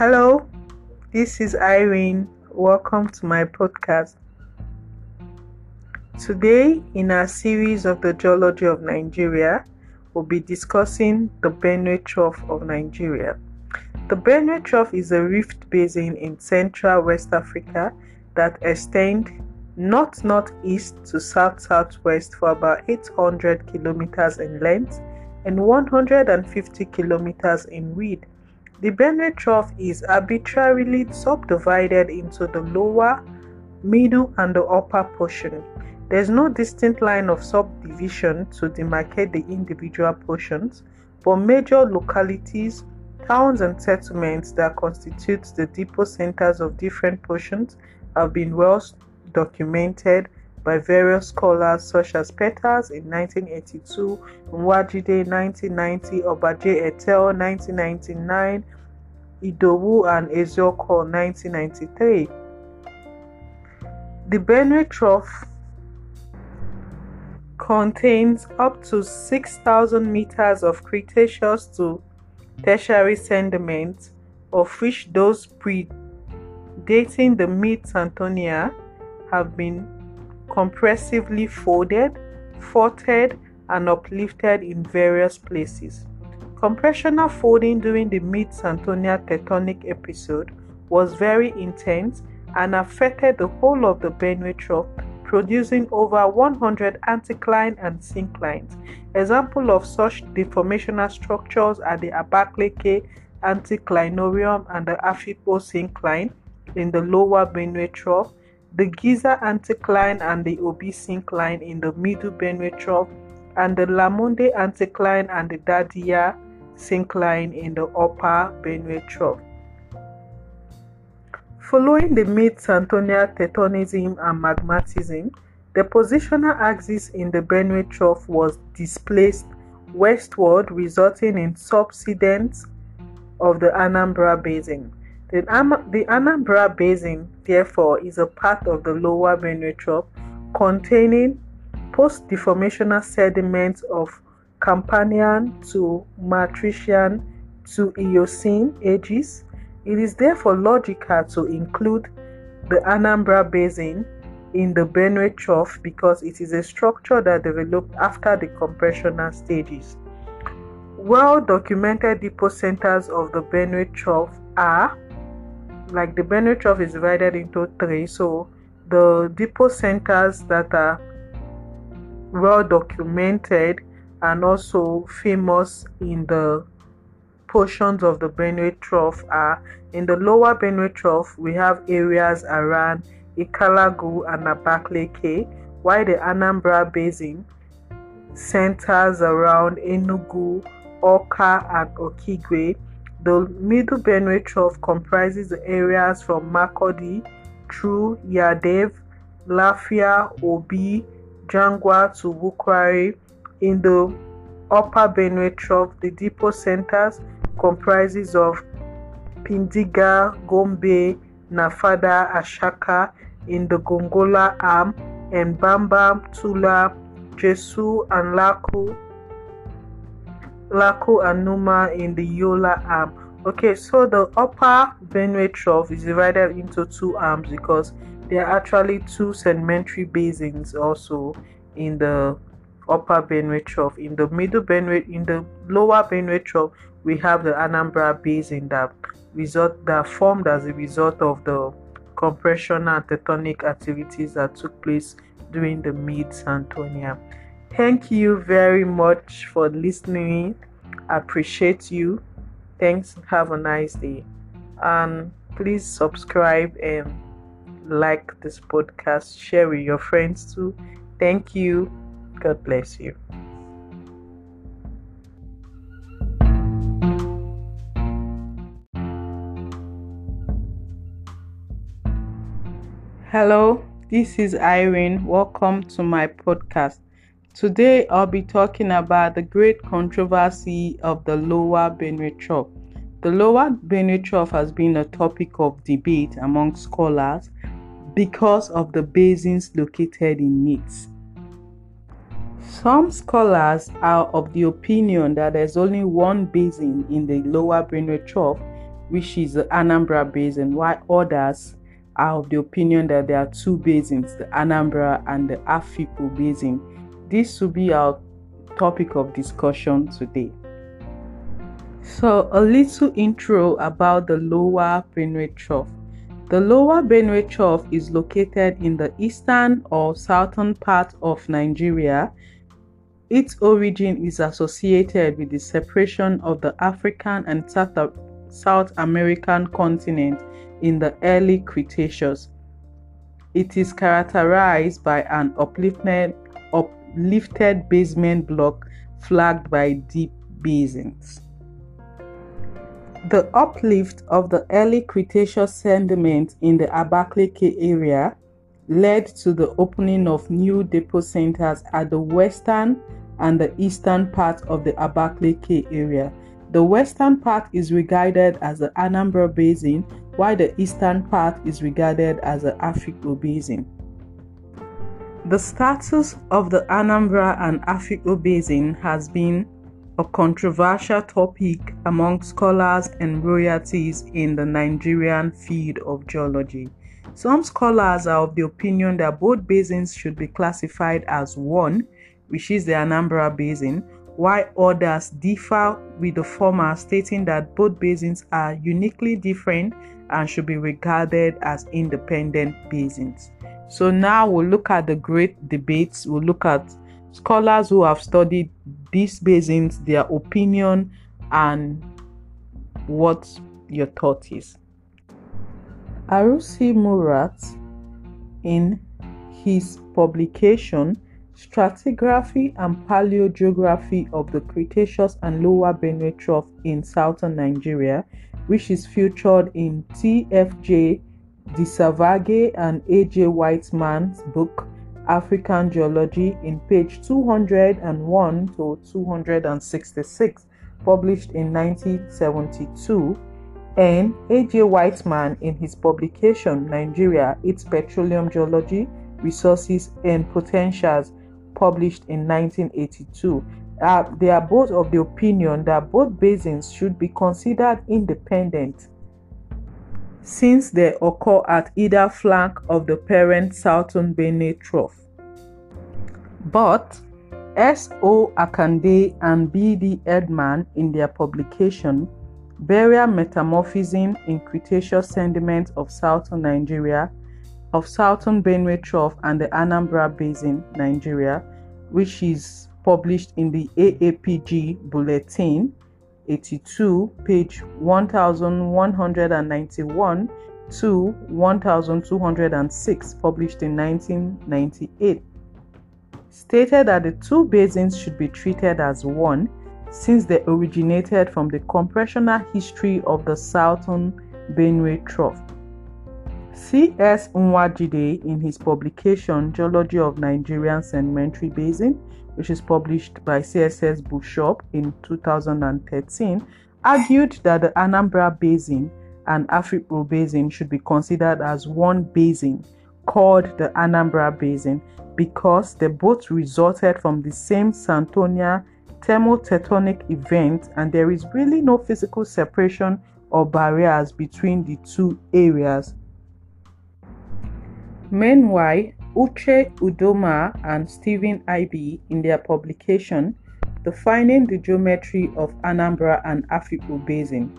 Hello, this is Irene. Welcome to my podcast. Today, in our series of the geology of Nigeria, we'll be discussing the Benue Trough of Nigeria. The Benue Trough is a rift basin in central West Africa that extends north northeast to south southwest for about 800 kilometers in length and 150 kilometers in width. The Benue Trough is arbitrarily subdivided into the lower, middle, and the upper portion. There is no distinct line of subdivision to demarcate the individual portions, but major localities, towns, and settlements that constitute the depocenters of different portions have been well documented by various scholars such as Peters in 1982, Nwajide 1990, Obaje et al. 1999, Idowu and Ezioko 1993. The Benue Trough contains up to 6,000 meters of Cretaceous to Tertiary sediments, of which those predating the mid Santonia have been compressively folded, faulted, and uplifted in various places. Compressional folding during the mid Santonia tectonic episode was very intense and affected the whole of the Benue Trough producing over 100 anticline and synclines. Example of such deformational structures are the Abakaliki anticlinorium and the Afikpo syncline in the lower Benue Trough, the Giza anticline and the Obi syncline in the middle Benue Trough, and the Lamurde anticline and the Dadiya syncline in the upper Benue Trough. Following the mid-Santonia tectonism and magmatism, the positional axis in the Benue Trough was displaced westward, resulting in subsidence of the Anambra Basin. The, the Anambra Basin, therefore, is a part of the lower Benue Trough containing post-deformational sediments of Campanian to Maastrichtian to Eocene ages it is therefore logical to include the Anambra Basin in the Benue Trough because it is a structure that developed after the compressional stages. Well documented depocenters of the Benue Trough are like the Benue Trough is divided into three, so the depocenters that are well documented and also famous in the portions of the Benue Trough are in the lower Benue Trough, we have areas around Nkalagu and Abakaliki, while the Anambra Basin centers around Enugu, Awka, and Okigwe. The middle Benue Trough comprises the areas from Makurdi through Yandev, Lafia, Obi, Jangwa to Wukari. In the upper Benue Trough, the depocenters comprises of Pindiga, Gombe, Nafada, Ashaka in the Gongola arm, and Bambam, Tula, Jessu, and Laku, Laku and Numa in the Yola arm. Okay, so the upper Benue Trough is divided into two arms because there are actually two sedimentary basins also in the upper Benue Trough. In the middle Benue, in the lower Benue Trough, we have the Anambra Basin that result that formed as a result of the compression and tectonic activities that took place during the mid Santonia. Thank you very much for listening. I appreciate you. Thanks. Have a nice day. And please subscribe and like this podcast. Share with your friends too. Thank you. God bless you. Hello, this is Irene. Welcome to my podcast. Today I'll be talking about the great controversy of the Lower Benue Trough. The Lower Benue Trough has been a topic of debate among scholars because of the basins located in it. Some scholars are of the opinion that there's only one basin in the Lower Benue Trough, which is the Anambra Basin, while others are of the opinion that there are two basins, the Anambra and the Afikpo Basin. This will be our topic of discussion today. So, a little intro about the Lower Benue Trough. The Lower Benue Trough is located in the eastern or southern part of Nigeria. Its origin is associated with the separation of the African and South, South American continent in the early Cretaceous. It is characterized by an uplifted, uplifted basement block flagged by deep basins. The uplift of the early Cretaceous sediment in the Abakaliki area led to the opening of new depocenters at the western and the eastern part of the Abakaliki area. The western part is regarded as the Anambra Basin, while the eastern part is regarded as the Afikpo Basin. The status of the Anambra and Afikpo Basin has been a controversial topic among scholars and royalties in the Nigerian field of geology. Some scholars are of the opinion that both basins should be classified as one, which is the Anambra Basin, while others differ with the former, stating that both basins are uniquely different and should be regarded as independent basins. So now we'll look at the great debates, we'll look at scholars who have studied these basins, their opinion, and what your thought is. R.C. Murat, in his publication Stratigraphy and Paleogeography of the Cretaceous and Lower Benue Trough in Southern Nigeria, which is featured in TFJ Dessauvagie and AJ Whiteman's book African Geology in page 201 to 266, published in 1972, and A.J. Whiteman in his publication Nigeria, Its Petroleum Geology, Resources and Potentials, published in 1982. Uh, they are both of the opinion that both basins should be considered independent since they occur at either flank of the parent Southern Benue Trough. But S.O. Akande and B.D. Erdtmann, in their publication Burial Metamorphism in Cretaceous Sediments of Southern Nigeria, of Southern Benue Trough and the Anambra Basin, Nigeria, which is published in the AAPG Bulletin 82, page 1191 to 1206, published in 1998 stated that the two basins should be treated as one since they originated from the compressional history of the southern Benue Trough. C.S. Nwajide, in his publication Geology of Nigerian Sedimentary Basin, which is published by CSS Bookshop in 2013, argued that the Anambra Basin and Afikpo Basin should be considered as one basin called the Anambra Basin because they both resulted from the same Santonia thermotectonic event and there is really no physical separation or barriers between the two areas. Meanwhile, Uche Udoma and Stephen Ibe in their publication Defining the Geometry of Anambra and Afikpo Basin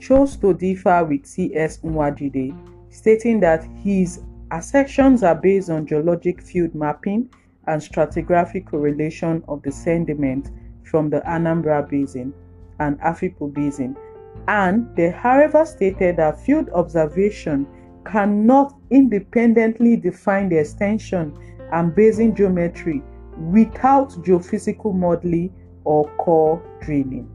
chose to differ with C.S. Nwajide, stating that his Assertions are based on geologic field mapping and stratigraphic correlation of the sediment from the Anambra Basin and Afikpo Basin, and they however stated that field observation cannot independently define the extension and basin geometry without geophysical modeling or core drilling.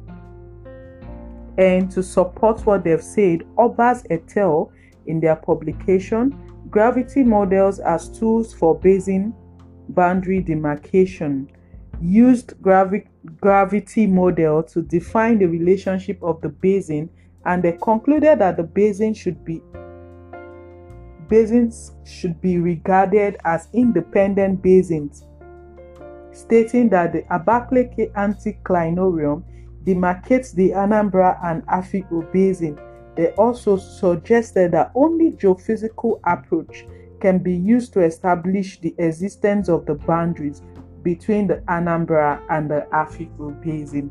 And to support what they've said, Obas et al. in their publication Gravity models as tools for basin boundary demarcation used gravi- gravity model to define the relationship of the basin and they concluded that the basin should be basins should be regarded as independent basins stating that the Abakaliki anticlinorium demarcates the Anambra and Afikpo basin They also suggested that only geophysical approach can be used to establish the existence of the boundaries between the Anambra and the Afikpo Basin.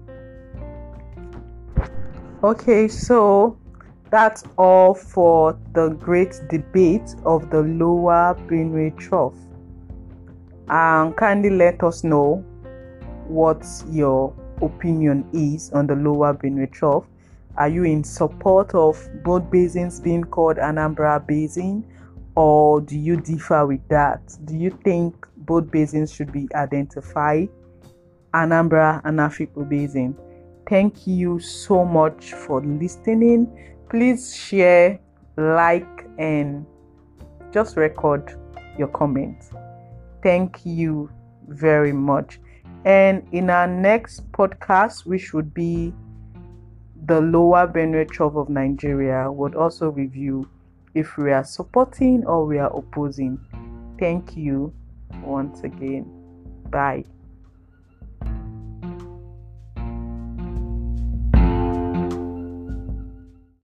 Okay, so that's all for the great debate of the lower Benue Trough. Um, kindly let us know what your opinion is on the lower Benue Trough. Are you in support of both basins being called Anambra Basin, or do you differ with that? Do you think both basins should be identified, Anambra and Afikpo Basin? Thank you so much for listening. Please share, like, and just record your comments. Thank you very much. And in our next podcast, which would be the lower Benue Trough of Nigeria, would also review if we are supporting or we are opposing. Thank you once again. Bye.